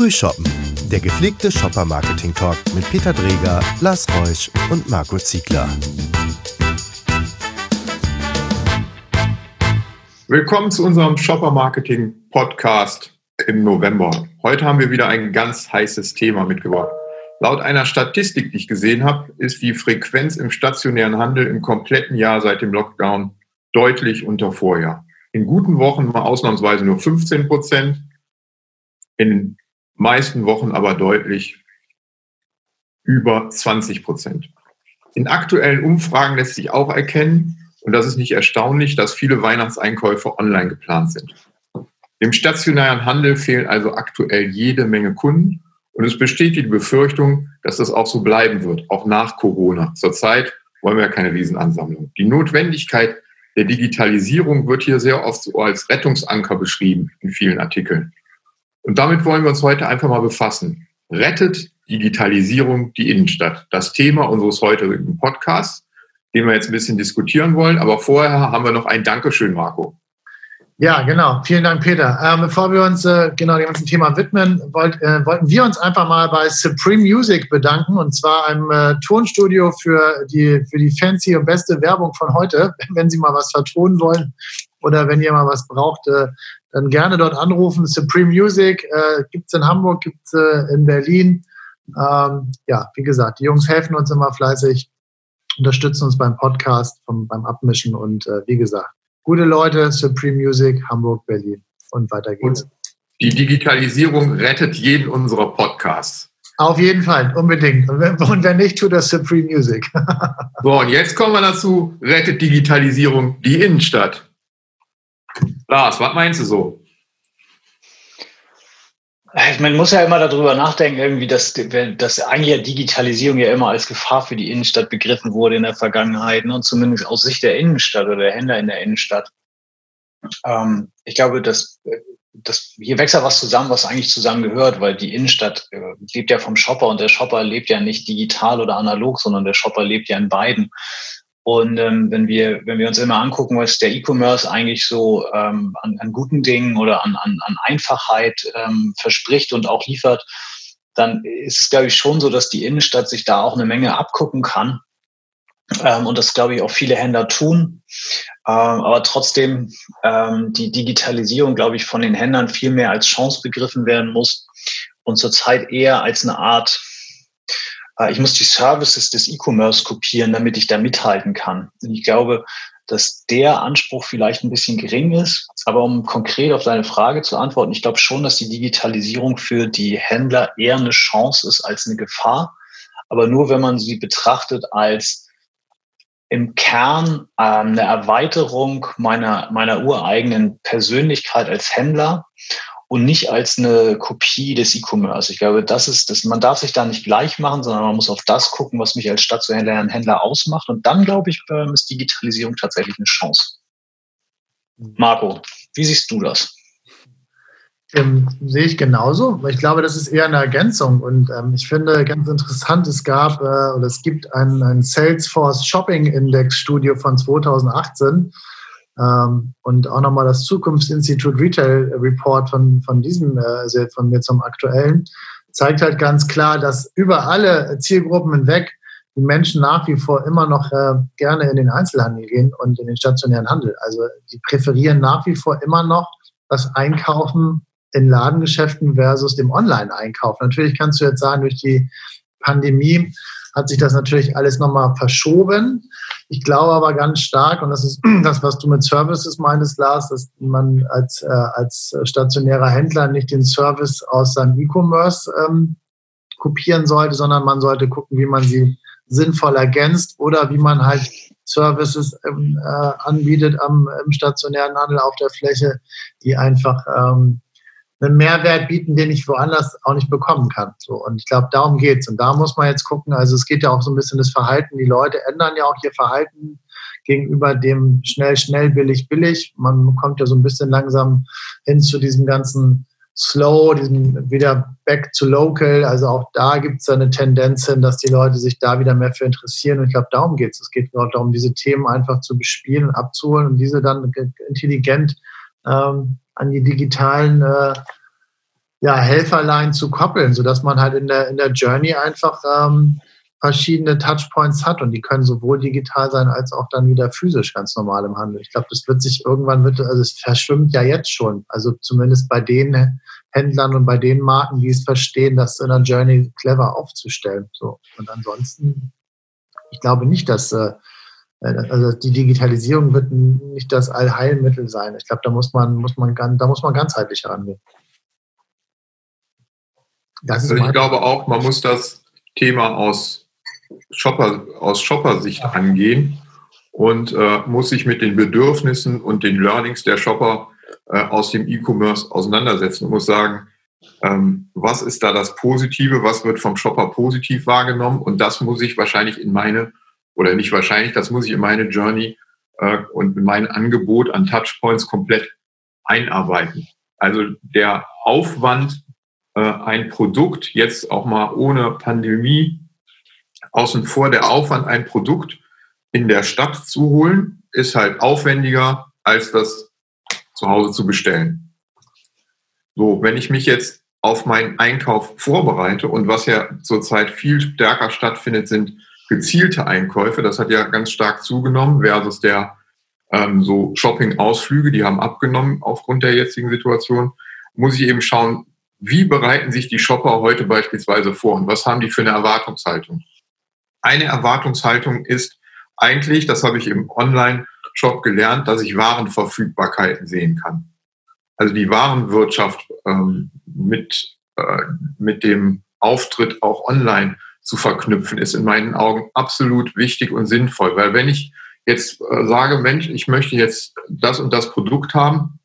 Frühshoppen, der gepflegte Shopper-Marketing-Talk mit Peter Dreger, Lars Reusch und Marco Ziegler. Willkommen zu unserem Shopper-Marketing-Podcast im November. Heute haben wir wieder ein ganz heißes Thema mitgebracht. Laut einer Statistik, die ich gesehen habe, ist die Frequenz im stationären Handel im kompletten Jahr seit dem Lockdown deutlich unter Vorjahr. In guten Wochen mal ausnahmsweise nur 15 Prozent, in meisten Wochen aber deutlich über 20 Prozent. In aktuellen Umfragen lässt sich auch erkennen, und das ist nicht erstaunlich, dass viele Weihnachtseinkäufe online geplant sind. Dem stationären Handel fehlen also aktuell jede Menge Kunden und es besteht die Befürchtung, dass das auch so bleiben wird, auch nach Corona. Zurzeit wollen wir ja keine Riesenansammlung. Die Notwendigkeit der Digitalisierung wird hier sehr oft so als Rettungsanker beschrieben in vielen Artikeln. Und damit wollen wir uns heute einfach mal befassen. Rettet Digitalisierung die Innenstadt? Das Thema unseres heutigen Podcasts, den wir jetzt ein bisschen diskutieren wollen. Aber vorher haben wir noch ein Dankeschön, Marco. Ja, genau. Vielen Dank, Peter. Ähm, bevor wir uns äh, genau dem ganzen Thema widmen, wollt, äh, wollten wir uns einfach mal bei Supreme Music bedanken und zwar einem äh, Tonstudio für die, für die fancy und beste Werbung von heute. Wenn Sie mal was vertonen wollen oder wenn ihr mal was braucht, äh, dann gerne dort anrufen. Supreme Music äh, gibt es in Hamburg, gibt es äh, in Berlin. Ähm, ja, wie gesagt, die Jungs helfen uns immer fleißig, unterstützen uns beim Podcast, vom, beim Abmischen und äh, wie gesagt, gute Leute, Supreme Music, Hamburg, Berlin und weiter geht's. Und die Digitalisierung rettet jeden unserer Podcasts. Auf jeden Fall, unbedingt. Und wenn nicht, tut das Supreme Music. so, und jetzt kommen wir dazu, rettet Digitalisierung die Innenstadt. Lars, was meinst du so? Man muss ja immer darüber nachdenken, irgendwie, dass, dass eigentlich Digitalisierung ja immer als Gefahr für die Innenstadt begriffen wurde in der Vergangenheit, ne? und zumindest aus Sicht der Innenstadt oder der Händler in der Innenstadt. Ähm, ich glaube, dass, dass hier wächst ja was zusammen, was eigentlich zusammengehört, weil die Innenstadt äh, lebt ja vom Shopper und der Shopper lebt ja nicht digital oder analog, sondern der Shopper lebt ja in beiden. Und ähm, wenn wir, wenn wir uns immer angucken, was der E-Commerce eigentlich so ähm, an, an guten Dingen oder an, an, an Einfachheit ähm, verspricht und auch liefert, dann ist es, glaube ich, schon so, dass die Innenstadt sich da auch eine Menge abgucken kann. Ähm, und das, glaube ich, auch viele Händler tun. Ähm, aber trotzdem ähm, die Digitalisierung, glaube ich, von den Händlern viel mehr als Chance begriffen werden muss und zurzeit eher als eine Art ich muss die Services des E-Commerce kopieren, damit ich da mithalten kann. Und ich glaube, dass der Anspruch vielleicht ein bisschen gering ist. Aber um konkret auf deine Frage zu antworten, ich glaube schon, dass die Digitalisierung für die Händler eher eine Chance ist als eine Gefahr. Aber nur, wenn man sie betrachtet als im Kern ähm, eine Erweiterung meiner, meiner ureigenen Persönlichkeit als Händler und nicht als eine Kopie des E-Commerce. Ich glaube, das ist, das, man darf sich da nicht gleich machen, sondern man muss auf das gucken, was mich als Stadtzuhändler und Händler ausmacht. Und dann, glaube ich, ähm, ist Digitalisierung tatsächlich eine Chance. Marco, wie siehst du das? Ähm, sehe ich genauso. Ich glaube, das ist eher eine Ergänzung. Und ähm, ich finde ganz interessant, es gab äh, oder es gibt ein, ein Salesforce Shopping Index Studio von 2018 ähm, und auch nochmal das Zukunftsinstitut Retail Report von, von diesem, äh, von mir zum aktuellen, zeigt halt ganz klar, dass über alle Zielgruppen hinweg die Menschen nach wie vor immer noch äh, gerne in den Einzelhandel gehen und in den stationären Handel. Also die präferieren nach wie vor immer noch das Einkaufen in Ladengeschäften versus dem Online-Einkauf. Natürlich kannst du jetzt sagen, durch die Pandemie hat sich das natürlich alles nochmal verschoben. Ich glaube aber ganz stark, und das ist das, was du mit Services meintest, Lars, dass man als, äh, als stationärer Händler nicht den Service aus seinem E-Commerce ähm, kopieren sollte, sondern man sollte gucken, wie man sie sinnvoll ergänzt oder wie man halt Services ähm, äh, anbietet am, im stationären Handel auf der Fläche, die einfach ähm, einen Mehrwert bieten, den ich woanders auch nicht bekommen kann. So, und ich glaube, darum geht's. Und da muss man jetzt gucken, also es geht ja auch so ein bisschen das Verhalten. Die Leute ändern ja auch ihr Verhalten gegenüber dem schnell, schnell, billig, billig. Man kommt ja so ein bisschen langsam hin zu diesem ganzen Slow, diesem wieder back to local. Also auch da gibt es eine Tendenz hin, dass die Leute sich da wieder mehr für interessieren. Und ich glaube, darum geht es. Es geht auch darum, diese Themen einfach zu bespielen abzuholen und diese dann intelligent ähm, an die digitalen äh, ja, Helferlein zu koppeln, sodass man halt in der, in der Journey einfach ähm, verschiedene Touchpoints hat und die können sowohl digital sein als auch dann wieder physisch ganz normal im Handel. Ich glaube, das wird sich irgendwann, wird, also es verschwimmt ja jetzt schon. Also zumindest bei den Händlern und bei den Marken, die es verstehen, das in der Journey clever aufzustellen. So. Und ansonsten, ich glaube nicht, dass äh, also die Digitalisierung wird nicht das Allheilmittel sein. Ich glaube, da muss man, muss man, da muss man ganzheitlich herangehen. also ich glaube auch, man muss das Thema aus Shopper, aus Shopper-Sicht angehen und äh, muss sich mit den Bedürfnissen und den Learnings der Shopper äh, aus dem E-Commerce auseinandersetzen und muss sagen, ähm, was ist da das Positive, was wird vom Shopper positiv wahrgenommen und das muss ich wahrscheinlich in meine, oder nicht wahrscheinlich, das muss ich in meine Journey äh, und in mein Angebot an Touchpoints komplett einarbeiten. Also der Aufwand, äh, ein Produkt jetzt auch mal ohne Pandemie außen vor der Aufwand, ein Produkt in der Stadt zu holen, ist halt aufwendiger, als das zu Hause zu bestellen. So, wenn ich mich jetzt auf meinen Einkauf vorbereite und was ja zurzeit viel stärker stattfindet, sind gezielte Einkäufe. Das hat ja ganz stark zugenommen versus der ähm, so Shopping-Ausflüge, die haben abgenommen aufgrund der jetzigen Situation. Muss ich eben schauen, wie bereiten sich die Shopper heute beispielsweise vor und was haben die für eine Erwartungshaltung? eine Erwartungshaltung ist eigentlich, das habe ich im Online-Shop gelernt, dass ich Warenverfügbarkeiten sehen kann. Also die Warenwirtschaft ähm, mit, äh, mit dem Auftritt auch online zu verknüpfen, ist in meinen Augen absolut wichtig und sinnvoll. Weil wenn ich jetzt äh, sage, Mensch, ich möchte jetzt das und das Produkt haben,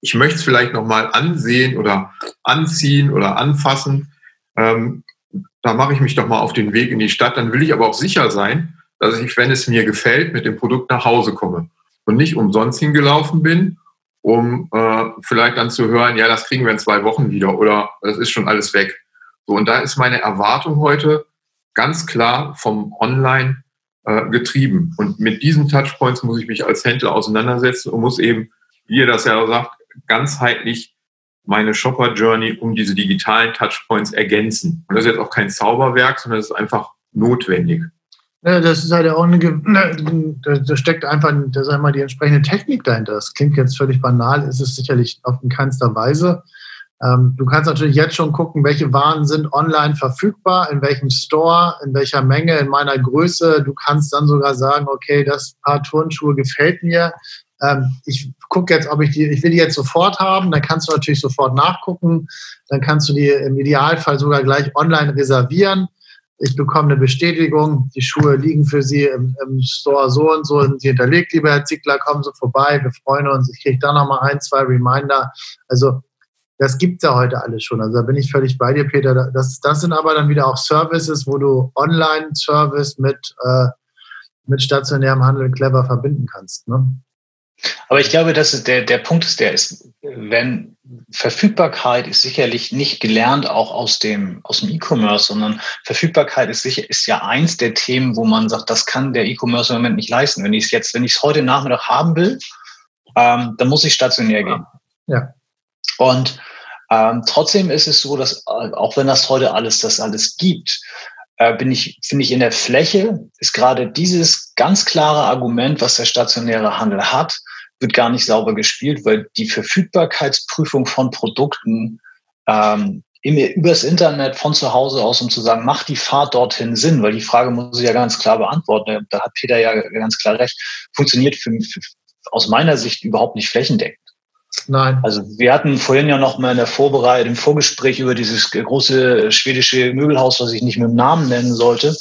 ich möchte es vielleicht nochmal ansehen oder anziehen oder anfassen, ähm, da mache ich mich doch mal auf den Weg in die Stadt. Dann will ich aber auch sicher sein, dass ich, wenn es mir gefällt, mit dem Produkt nach Hause komme und nicht umsonst hingelaufen bin, um äh, vielleicht dann zu hören, ja, das kriegen wir in zwei Wochen wieder oder das ist schon alles weg. So, und da ist meine Erwartung heute ganz klar vom Online äh, getrieben. Und mit diesen Touchpoints muss ich mich als Händler auseinandersetzen und muss eben, wie ihr das ja sagt, ganzheitlich meine Shopper Journey um diese digitalen Touchpoints ergänzen. Und das ist jetzt auch kein Zauberwerk, sondern es ist einfach notwendig. Ja, das ist halt auch eine, ne, da steckt einfach, da sag mal, die entsprechende Technik dahinter. Das klingt jetzt völlig banal, ist es sicherlich auf in keinster Weise. Ähm, du kannst natürlich jetzt schon gucken, welche Waren sind online verfügbar, in welchem Store, in welcher Menge, in meiner Größe. Du kannst dann sogar sagen, okay, das Paar Turnschuhe gefällt mir ähm, ich gucke jetzt, ob ich die, ich will die jetzt sofort haben, dann kannst du natürlich sofort nachgucken, dann kannst du die im Idealfall sogar gleich online reservieren. Ich bekomme eine Bestätigung, die Schuhe liegen für Sie im, im Store so und so, sind Sie hinterlegt, lieber Herr Ziegler, kommen Sie vorbei, wir freuen uns. Ich kriege da nochmal ein, zwei Reminder. Also das gibt es ja heute alles schon. Also da bin ich völlig bei dir, Peter. Das, das sind aber dann wieder auch Services, wo du Online-Service mit, äh, mit stationärem Handel clever verbinden kannst. Ne? Aber ich glaube, dass der, der Punkt ist, der ist, wenn Verfügbarkeit ist sicherlich nicht gelernt auch aus dem, aus dem E-Commerce, sondern Verfügbarkeit ist sicher, ist ja eins der Themen, wo man sagt, das kann der E-Commerce im Moment nicht leisten. Wenn ich es jetzt, wenn ich es heute Nachmittag haben will, ähm, dann muss ich stationär gehen. Ja. Und ähm, trotzdem ist es so, dass äh, auch wenn das heute alles, das alles gibt, äh, bin ich, finde ich, in der Fläche ist gerade dieses ganz klare Argument, was der stationäre Handel hat, wird gar nicht sauber gespielt, weil die Verfügbarkeitsprüfung von Produkten ähm, übers Internet von zu Hause aus, um zu sagen, macht die Fahrt dorthin Sinn? Weil die Frage muss ich ja ganz klar beantworten. Da hat Peter ja ganz klar recht. Funktioniert für, für, aus meiner Sicht überhaupt nicht flächendeckend. Nein. Also wir hatten vorhin ja noch mal in der Vorbereitung, im Vorgespräch über dieses große schwedische Möbelhaus, was ich nicht mit dem Namen nennen sollte.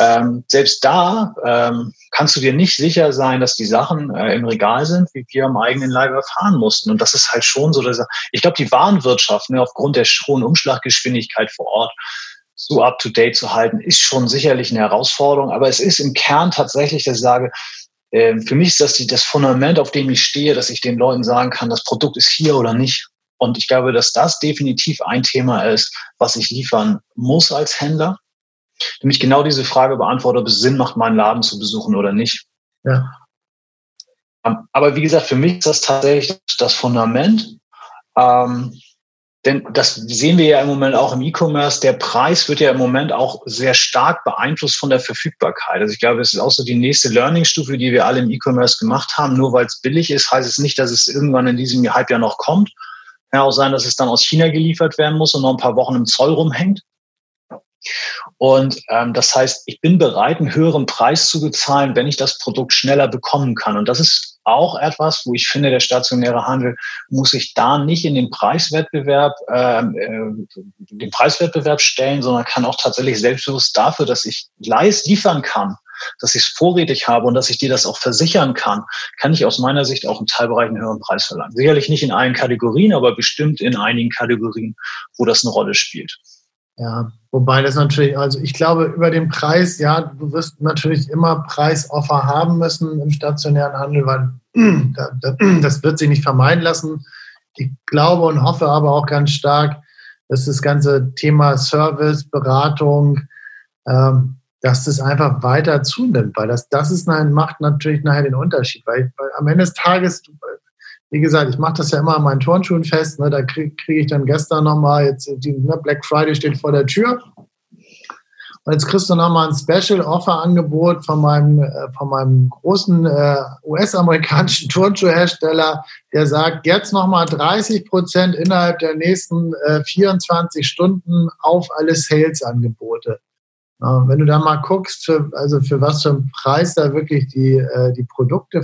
Ähm, selbst da ähm, kannst du dir nicht sicher sein, dass die Sachen äh, im Regal sind, wie wir am eigenen Leib erfahren mussten. Und das ist halt schon so, dass ich glaube, die Warenwirtschaft ne, aufgrund der hohen Umschlaggeschwindigkeit vor Ort so up to date zu halten, ist schon sicherlich eine Herausforderung. Aber es ist im Kern tatsächlich, dass ich sage, ähm, für mich ist das die, das Fundament, auf dem ich stehe, dass ich den Leuten sagen kann, das Produkt ist hier oder nicht. Und ich glaube, dass das definitiv ein Thema ist, was ich liefern muss als Händler. Nämlich genau diese Frage beantwortet, ob es Sinn macht, meinen Laden zu besuchen oder nicht. Ja. Ähm, aber wie gesagt, für mich ist das tatsächlich das Fundament. Ähm, denn das sehen wir ja im Moment auch im E-Commerce. Der Preis wird ja im Moment auch sehr stark beeinflusst von der Verfügbarkeit. Also ich glaube, es ist auch so die nächste Learning-Stufe, die wir alle im E-Commerce gemacht haben. Nur weil es billig ist, heißt es nicht, dass es irgendwann in diesem Halbjahr noch kommt. Kann auch sein, dass es dann aus China geliefert werden muss und noch ein paar Wochen im Zoll rumhängt. Und ähm, das heißt, ich bin bereit, einen höheren Preis zu bezahlen, wenn ich das Produkt schneller bekommen kann. Und das ist auch etwas, wo ich finde, der stationäre Handel muss sich da nicht in den Preiswettbewerb, ähm, äh, den Preiswettbewerb stellen, sondern kann auch tatsächlich selbstbewusst dafür, dass ich leist liefern kann, dass ich es vorrätig habe und dass ich dir das auch versichern kann, kann ich aus meiner Sicht auch im Teilbereich einen höheren Preis verlangen. Sicherlich nicht in allen Kategorien, aber bestimmt in einigen Kategorien, wo das eine Rolle spielt. Ja, wobei das natürlich, also ich glaube, über den Preis, ja, du wirst natürlich immer Preisoffer haben müssen im stationären Handel, weil das wird sich nicht vermeiden lassen. Ich glaube und hoffe aber auch ganz stark, dass das ganze Thema Service, Beratung, ähm, dass das einfach weiter zunimmt, weil das, das ist, macht natürlich nachher den Unterschied, weil, weil am Ende des Tages, wie gesagt, ich mache das ja immer an meinen Turnschuhen fest. Ne, da kriege krieg ich dann gestern nochmal, jetzt die, ne, Black Friday steht vor der Tür. Und jetzt kriegst du nochmal ein Special-Offer-Angebot von meinem, äh, von meinem großen äh, US-amerikanischen Turnschuhhersteller, der sagt, jetzt nochmal 30 Prozent innerhalb der nächsten äh, 24 Stunden auf alle Sales-Angebote. wenn du da mal guckst, für, also für was für einen Preis da wirklich die, äh, die Produkte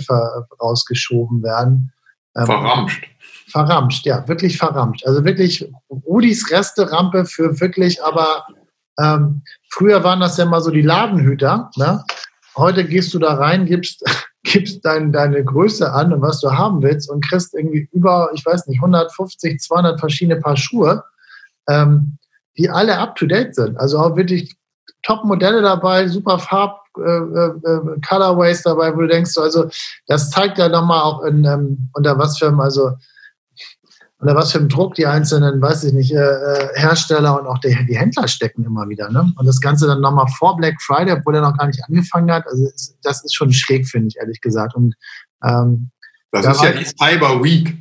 rausgeschoben werden, ähm, verramscht. Verramscht, ja, wirklich verramscht. Also wirklich Rudis Resterampe für wirklich, aber ähm, früher waren das ja mal so die Ladenhüter. Ne? Heute gehst du da rein, gibst, gibst dein, deine Größe an und was du haben willst und kriegst irgendwie über, ich weiß nicht, 150, 200 verschiedene Paar Schuhe, ähm, die alle up to date sind. Also auch wirklich Top-Modelle dabei, super Farb, äh, äh, äh, Colorways dabei, wo du denkst, also das zeigt ja nochmal auch in, ähm, unter was für also unter was für einem Druck die einzelnen, weiß ich nicht, äh, äh, Hersteller und auch die, die, Händler stecken immer wieder. Ne? Und das Ganze dann nochmal vor Black Friday, obwohl er noch gar nicht angefangen hat. Also das ist schon schräg, finde ich, ehrlich gesagt. Und ähm, das da ist ja die Cyber Week.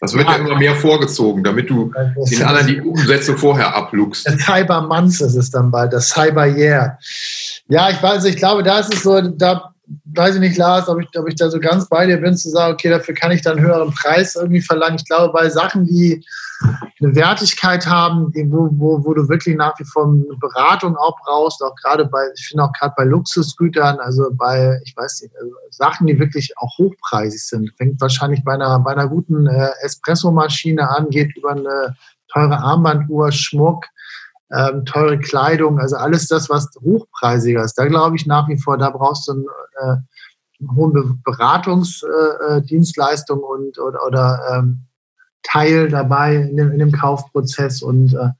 Das wird ja, ja immer mehr vorgezogen, damit du den anderen die Umsätze vorher abluchst. Der Cyber Month ist es dann bald, das Cyber Year. Ja, ich weiß, ich glaube, da ist es so, da weiß ich nicht, Lars, ob ich, ob ich da so ganz bei dir bin, zu sagen, okay, dafür kann ich dann einen höheren Preis irgendwie verlangen. Ich glaube, bei Sachen, die eine Wertigkeit haben, wo, wo, wo du wirklich nach wie vor eine Beratung auch brauchst, auch gerade bei, ich finde auch gerade bei Luxusgütern, also bei, ich weiß nicht, also Sachen, die wirklich auch hochpreisig sind, fängt wahrscheinlich bei einer, bei einer guten äh, Espressomaschine an, geht über eine teure Armbanduhr, Schmuck, ähm, teure Kleidung, also alles das, was hochpreisiger ist. Da glaube ich nach wie vor, da brauchst du einen, äh, eine hohe Beratungsdienstleistung äh, und oder, oder ähm, Teil dabei in dem, in dem Kaufprozess und äh,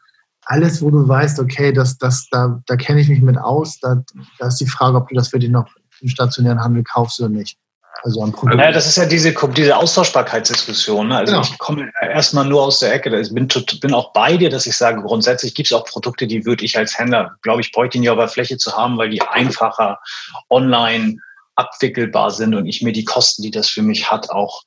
alles, wo du weißt, okay, das, das, da, da kenne ich mich mit aus, da, da ist die Frage, ob du das für dich noch im stationären Handel kaufst oder nicht. Also am Produkt. Ja, das ist ja diese, diese Austauschbarkeitsdiskussion. Ne? Also genau. ich komme erstmal nur aus der Ecke. Ich bin, bin auch bei dir, dass ich sage, grundsätzlich gibt es auch Produkte, die würde ich als Händler, glaube ich, bräuchte die auf der Fläche zu haben, weil die einfacher online abwickelbar sind und ich mir die Kosten, die das für mich hat, auch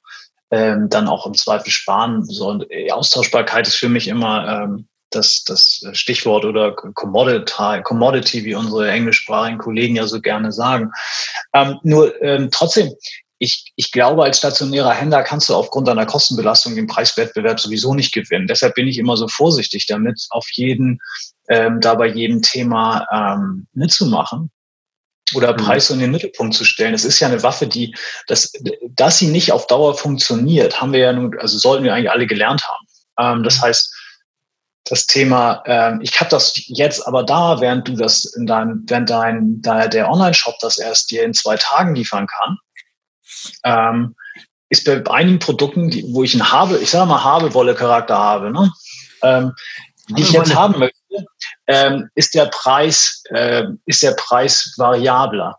ähm, dann auch im Zweifel sparen. So, und Austauschbarkeit ist für mich immer ähm, das, das Stichwort oder Commodity, Commodity, wie unsere englischsprachigen Kollegen ja so gerne sagen. Ähm, nur ähm, trotzdem, ich, ich glaube, als stationärer Händler kannst du aufgrund deiner Kostenbelastung den Preiswettbewerb sowieso nicht gewinnen. Deshalb bin ich immer so vorsichtig damit, auf jeden, ähm, da bei jedem Thema ähm, mitzumachen oder mhm. Preis in den Mittelpunkt zu stellen. Es ist ja eine Waffe, die, das, dass sie nicht auf Dauer funktioniert, haben wir ja nun, also sollten wir eigentlich alle gelernt haben. Ähm, das mhm. heißt, das Thema, ähm, ich habe das jetzt aber da, während du das in deinem, während dein, da der Online-Shop das erst dir in zwei Tagen liefern kann, ähm, ist bei einigen Produkten, die, wo ich ein habe, ich sage mal Habewolle-Charakter habe, ne? ähm, die ich jetzt haben möchte, ähm, ist der Preis, äh, ist der Preis variabler.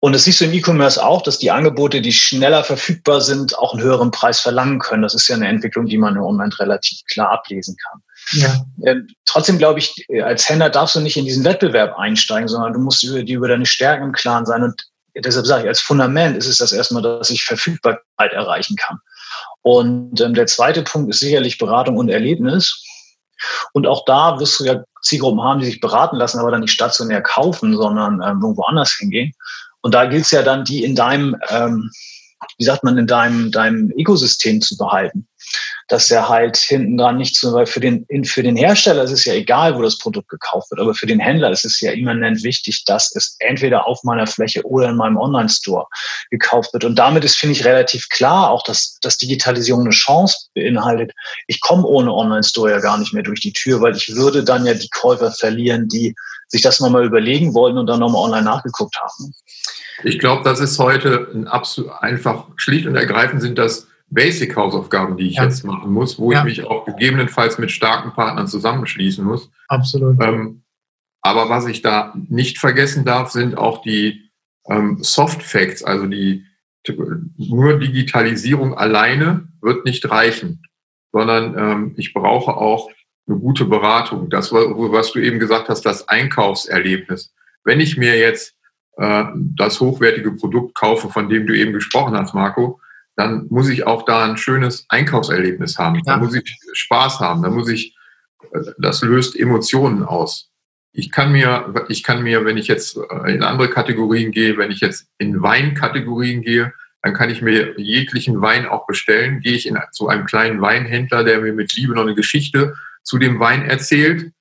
Und das siehst du im E-Commerce auch, dass die Angebote, die schneller verfügbar sind, auch einen höheren Preis verlangen können. Das ist ja eine Entwicklung, die man im Moment relativ klar ablesen kann. Ja. Ähm, trotzdem glaube ich, als Händler darfst du nicht in diesen Wettbewerb einsteigen, sondern du musst über, über deine Stärken im Klaren sein. Und deshalb sage ich, als Fundament ist es das erstmal, dass ich Verfügbarkeit erreichen kann. Und ähm, der zweite Punkt ist sicherlich Beratung und Erlebnis. Und auch da wirst du ja Zielgruppen haben, die sich beraten lassen, aber dann nicht stationär kaufen, sondern ähm, irgendwo anders hingehen. Und da gilt es ja dann, die in deinem, ähm, wie sagt man, in deinem, deinem Ökosystem zu behalten dass er halt hinten dran nicht so, weil für den, für den Hersteller ist es ja egal, wo das Produkt gekauft wird, aber für den Händler ist es ja immanent wichtig, dass es entweder auf meiner Fläche oder in meinem Online-Store gekauft wird. Und damit ist, finde ich, relativ klar auch, dass, dass Digitalisierung eine Chance beinhaltet. Ich komme ohne Online-Store ja gar nicht mehr durch die Tür, weil ich würde dann ja die Käufer verlieren, die sich das nochmal überlegen wollten und dann nochmal online nachgeguckt haben. Ich glaube, das ist heute ein absolut einfach, schlicht und ergreifend sind das Basic-Hausaufgaben, die ich ja. jetzt machen muss, wo ja. ich mich auch gegebenenfalls mit starken Partnern zusammenschließen muss. Absolut. Ähm, aber was ich da nicht vergessen darf, sind auch die ähm, Soft Facts, also die nur Digitalisierung alleine wird nicht reichen, sondern ähm, ich brauche auch eine gute Beratung. Das, was du eben gesagt hast, das Einkaufserlebnis. Wenn ich mir jetzt äh, das hochwertige Produkt kaufe, von dem du eben gesprochen hast, Marco, dann muss ich auch da ein schönes Einkaufserlebnis haben. Ja. Da muss ich Spaß haben. Da muss ich, das löst Emotionen aus. Ich kann mir, ich kann mir, wenn ich jetzt in andere Kategorien gehe, wenn ich jetzt in Weinkategorien gehe, dann kann ich mir jeglichen Wein auch bestellen. Gehe ich in, zu einem kleinen Weinhändler, der mir mit Liebe noch eine Geschichte zu dem Wein erzählt,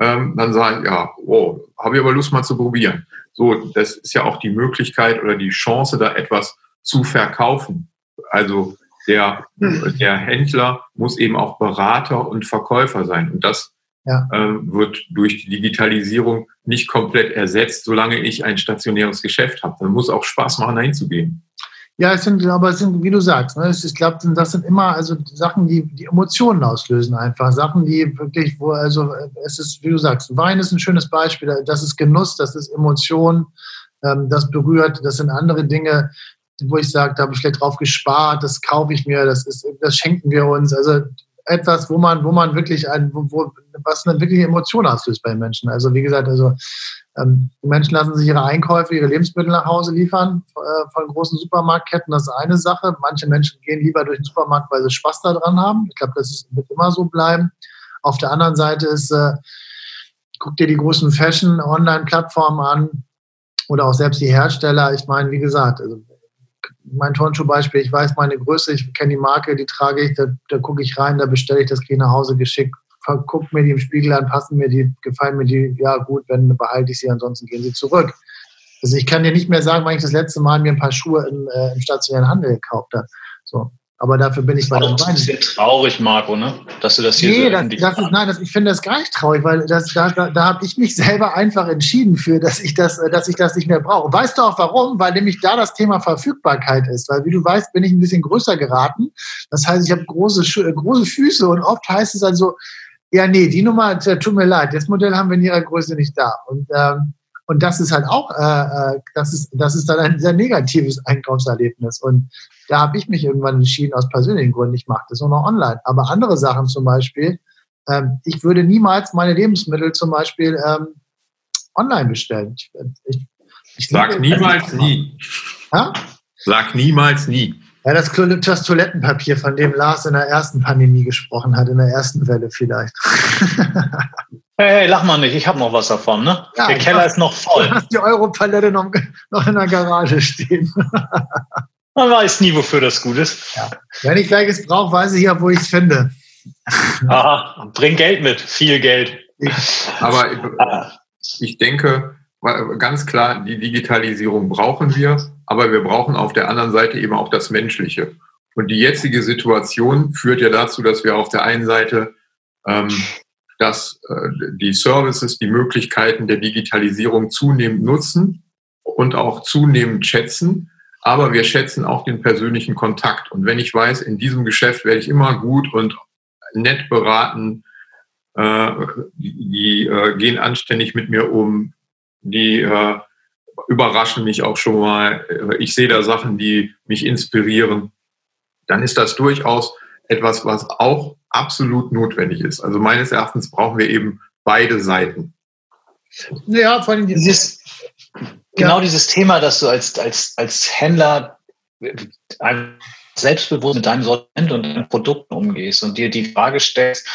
ähm, dann sagen, ja, wow, habe ich aber Lust mal zu probieren. So, das ist ja auch die Möglichkeit oder die Chance, da etwas zu verkaufen. Also der, hm. der Händler muss eben auch Berater und Verkäufer sein. Und das ja. äh, wird durch die Digitalisierung nicht komplett ersetzt, solange ich ein stationäres Geschäft habe. Dann muss auch Spaß machen, dahin zu gehen. Ja, es sind, aber es sind, wie du sagst, ne, ich glaube, das sind immer also Sachen, die, die Emotionen auslösen einfach. Sachen, die wirklich, wo, also es ist, wie du sagst, Wein ist ein schönes Beispiel, das ist Genuss, das ist Emotion, ähm, das berührt, das sind andere Dinge, wo ich sage, da habe ich vielleicht drauf gespart, das kaufe ich mir, das, ist, das schenken wir uns. Also etwas, wo man, wo man wirklich ein, wo, wo, was eine wirkliche Emotion auslöst bei den Menschen. Also wie gesagt, also ähm, die Menschen lassen sich ihre Einkäufe, ihre Lebensmittel nach Hause liefern äh, von großen Supermarktketten. Das ist eine Sache. Manche Menschen gehen lieber durch den Supermarkt, weil sie Spaß daran haben. Ich glaube, das ist, wird immer so bleiben. Auf der anderen Seite ist, äh, guck dir die großen Fashion-Online-Plattformen an oder auch selbst die Hersteller. Ich meine, wie gesagt, also mein Turnschuhbeispiel, ich weiß meine Größe, ich kenne die Marke, die trage ich, da, da gucke ich rein, da bestelle ich das, kriege nach Hause geschickt, gucke mir die im Spiegel an, passen mir die, gefallen mir die, ja gut, wenn behalte ich sie, ansonsten gehen sie zurück. Also ich kann dir nicht mehr sagen, wann ich das letzte Mal mir ein paar Schuhe im, äh, im stationären Handel gekauft habe. So. Aber dafür bin ich bei den Weinen. Das ist bisschen traurig, Marco, ne? dass du das hier nee, so das, das ist, Nein, das, ich finde das gar nicht traurig, weil das, da, da, da habe ich mich selber einfach entschieden für, dass ich, das, dass ich das nicht mehr brauche. Weißt du auch warum? Weil nämlich da das Thema Verfügbarkeit ist. Weil wie du weißt, bin ich ein bisschen größer geraten. Das heißt, ich habe große, große Füße und oft heißt es also, ja, nee, die Nummer, tut mir leid, das Modell haben wir in ihrer Größe nicht da. Und ähm, und das ist halt auch, äh, äh, das, ist, das ist dann ein sehr negatives Einkaufserlebnis. Und da habe ich mich irgendwann entschieden, aus persönlichen Gründen, ich mache das nur noch online. Aber andere Sachen zum Beispiel, ähm, ich würde niemals meine Lebensmittel zum Beispiel ähm, online bestellen. Ich, ich, ich Sag niemals nie. Ha? Sag niemals nie. Ja, das, das Toilettenpapier, von dem Lars in der ersten Pandemie gesprochen hat, in der ersten Welle vielleicht. Hey, hey, lach mal nicht, ich habe noch was davon, ne? Ja, der Keller ist noch voll. Du hast die Europalette noch, noch in der Garage stehen. Man weiß nie, wofür das gut ist. Ja. Wenn ich welches brauche, weiß ich ja, wo ich es finde. Aha, bring Geld mit, viel Geld. Aber ich denke, ganz klar, die Digitalisierung brauchen wir, aber wir brauchen auf der anderen Seite eben auch das Menschliche. Und die jetzige Situation führt ja dazu, dass wir auf der einen Seite ähm, dass äh, die Services, die Möglichkeiten der Digitalisierung zunehmend nutzen und auch zunehmend schätzen. Aber wir schätzen auch den persönlichen Kontakt. Und wenn ich weiß, in diesem Geschäft werde ich immer gut und nett beraten, äh, die, die äh, gehen anständig mit mir um, die äh, überraschen mich auch schon mal. Ich sehe da Sachen, die mich inspirieren. Dann ist das durchaus etwas, was auch absolut notwendig ist. Also meines Erachtens brauchen wir eben beide Seiten. Ja, vor allem dieses, genau ja. dieses Thema, dass du als, als, als Händler selbstbewusst mit deinem Sortiment und deinen Produkten umgehst und dir die Frage stellst,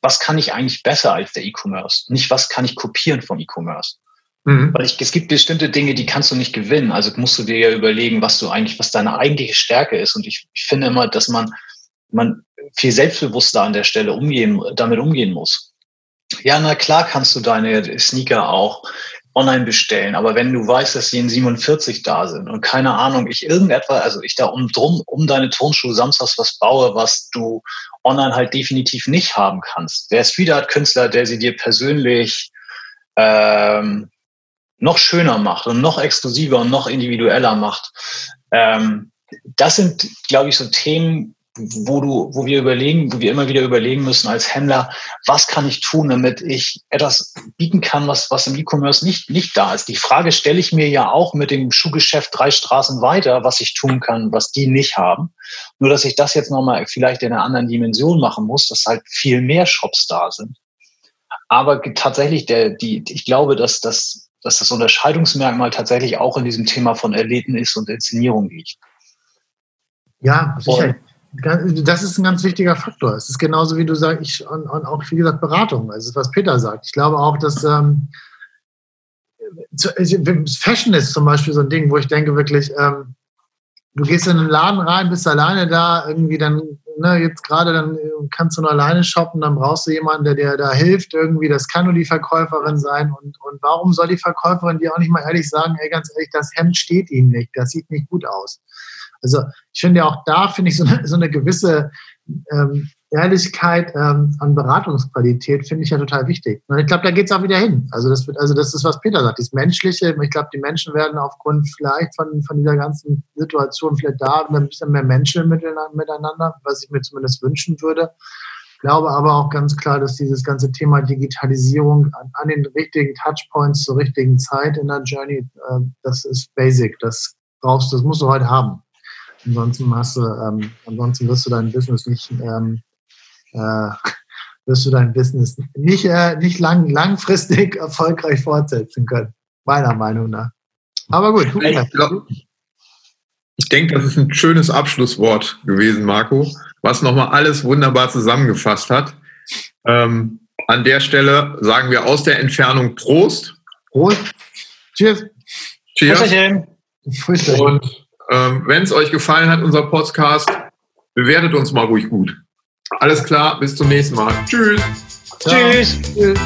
was kann ich eigentlich besser als der E-Commerce? Nicht, was kann ich kopieren vom E-Commerce? Mhm. Weil ich, es gibt bestimmte Dinge, die kannst du nicht gewinnen. Also musst du dir ja überlegen, was du eigentlich, was deine eigentliche Stärke ist. Und ich, ich finde immer, dass man, man viel selbstbewusster an der Stelle umgehen, damit umgehen muss. Ja, na klar kannst du deine Sneaker auch online bestellen. Aber wenn du weißt, dass sie in 47 da sind und keine Ahnung, ich irgendetwas, also ich da um drum um deine Turnschuhe samstags was baue, was du online halt definitiv nicht haben kannst. Der Street Art Künstler, der sie dir persönlich ähm, noch schöner macht und noch exklusiver und noch individueller macht. Ähm, das sind, glaube ich, so Themen, wo du, wo wir überlegen, wo wir immer wieder überlegen müssen als Händler, was kann ich tun, damit ich etwas bieten kann, was, was im E-Commerce nicht, nicht da ist. Die Frage stelle ich mir ja auch mit dem Schuhgeschäft drei Straßen weiter, was ich tun kann, was die nicht haben. Nur, dass ich das jetzt nochmal vielleicht in einer anderen Dimension machen muss, dass halt viel mehr Shops da sind. Aber tatsächlich, der, die, ich glaube, dass das, dass das Unterscheidungsmerkmal tatsächlich auch in diesem Thema von Erlebnis ist und Inszenierung liegt. Ja, sicher. Und das ist ein ganz wichtiger Faktor. Es ist genauso wie du sagst, ich, und, und auch wie gesagt Beratung. Also was Peter sagt. Ich glaube auch, dass ähm, also, Fashion ist zum Beispiel so ein Ding, wo ich denke wirklich, ähm, du gehst in einen Laden rein, bist alleine da, irgendwie dann, ne, jetzt gerade dann kannst du nur alleine shoppen, dann brauchst du jemanden, der dir da hilft irgendwie. Das kann nur die Verkäuferin sein. Und, und warum soll die Verkäuferin dir auch nicht mal ehrlich sagen, ey, ganz ehrlich, das Hemd steht ihnen nicht, das sieht nicht gut aus. Also ich finde ja auch da, finde ich so eine, so eine gewisse ähm, Ehrlichkeit ähm, an Beratungsqualität finde ich ja total wichtig. Und ich glaube, da geht es auch wieder hin. Also das, wird, also das ist, was Peter sagt, das Menschliche. Ich glaube, die Menschen werden aufgrund vielleicht von, von dieser ganzen Situation vielleicht da ein bisschen mehr Menschen miteinander, was ich mir zumindest wünschen würde. Ich glaube aber auch ganz klar, dass dieses ganze Thema Digitalisierung an, an den richtigen Touchpoints zur richtigen Zeit in der Journey, äh, das ist basic. Das brauchst du, das musst du heute haben. Ansonsten hast du, ähm, ansonsten wirst du dein Business nicht, ähm, äh, wirst du dein Business nicht, äh, nicht lang, langfristig erfolgreich fortsetzen können. Meiner Meinung nach. Aber gut. Ich, glaub, ich denke, das ist ein schönes Abschlusswort gewesen, Marco, was nochmal alles wunderbar zusammengefasst hat. Ähm, an der Stelle sagen wir aus der Entfernung Prost. Prost. Cheers. Cheers. Cheers. Und ähm, Wenn es euch gefallen hat, unser Podcast, bewertet uns mal ruhig gut. Alles klar, bis zum nächsten Mal. Tschüss. Tschüss. Tschüss.